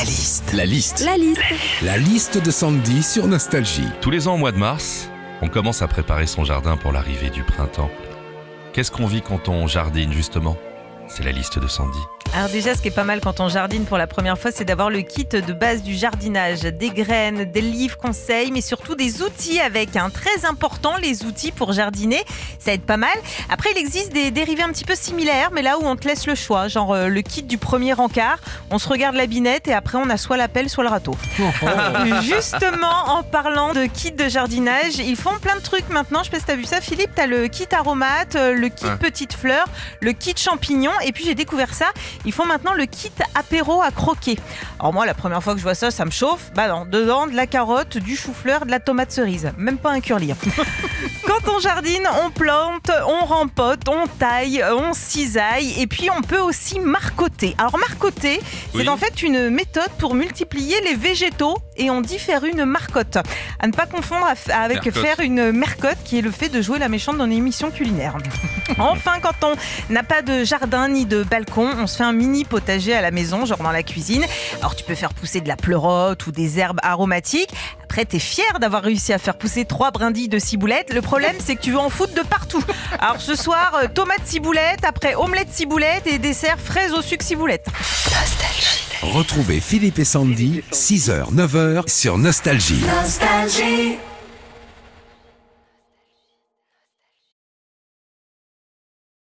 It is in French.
La liste. La liste. La liste. La liste de Sandy sur Nostalgie. Tous les ans au mois de mars, on commence à préparer son jardin pour l'arrivée du printemps. Qu'est-ce qu'on vit quand on jardine justement? C'est la liste de Sandy. Alors déjà, ce qui est pas mal quand on jardine pour la première fois, c'est d'avoir le kit de base du jardinage, des graines, des livres conseils, mais surtout des outils avec. un Très important, les outils pour jardiner, ça aide pas mal. Après, il existe des dérivés un petit peu similaires, mais là où on te laisse le choix, genre euh, le kit du premier encart, on se regarde la binette et après on a soit la pelle, soit le râteau. Justement, en parlant de kit de jardinage, ils font plein de trucs maintenant. Je sais pas si t'as vu ça, Philippe. T'as le kit aromate, euh, le kit Ouais. petite fleur, le kit champignon, et puis j'ai découvert ça. Ils font maintenant le kit apéro à croquer. Alors moi, la première fois que je vois ça, ça me chauffe. Bah non, dedans de la carotte, du chou-fleur, de la tomate cerise. Même pas un curly. Quand on jardine, on plante, on rempote, on taille, on cisaille et puis on peut aussi marcoter. Alors marcoter, c'est en fait une méthode pour multiplier les végétaux et on dit faire une marcotte. À ne pas confondre avec Mercotte. faire une mercotte qui est le fait de jouer la méchante dans une émission culinaire. enfin, quand on n'a pas de jardin ni de balcon, on se fait un mini potager à la maison, genre dans la cuisine. Alors tu peux faire pousser de la pleurote ou des herbes aromatiques. Après, t'es fier d'avoir réussi à faire pousser trois brindilles de ciboulette. Le problème, c'est que tu veux en foutre de partout. Alors ce soir, euh, tomate ciboulette, après omelette ciboulette et dessert fraises au sucre ciboulette. Retrouvez Philippe et Sandy, 6h, 9h sur Nostalgie. Nostalgie.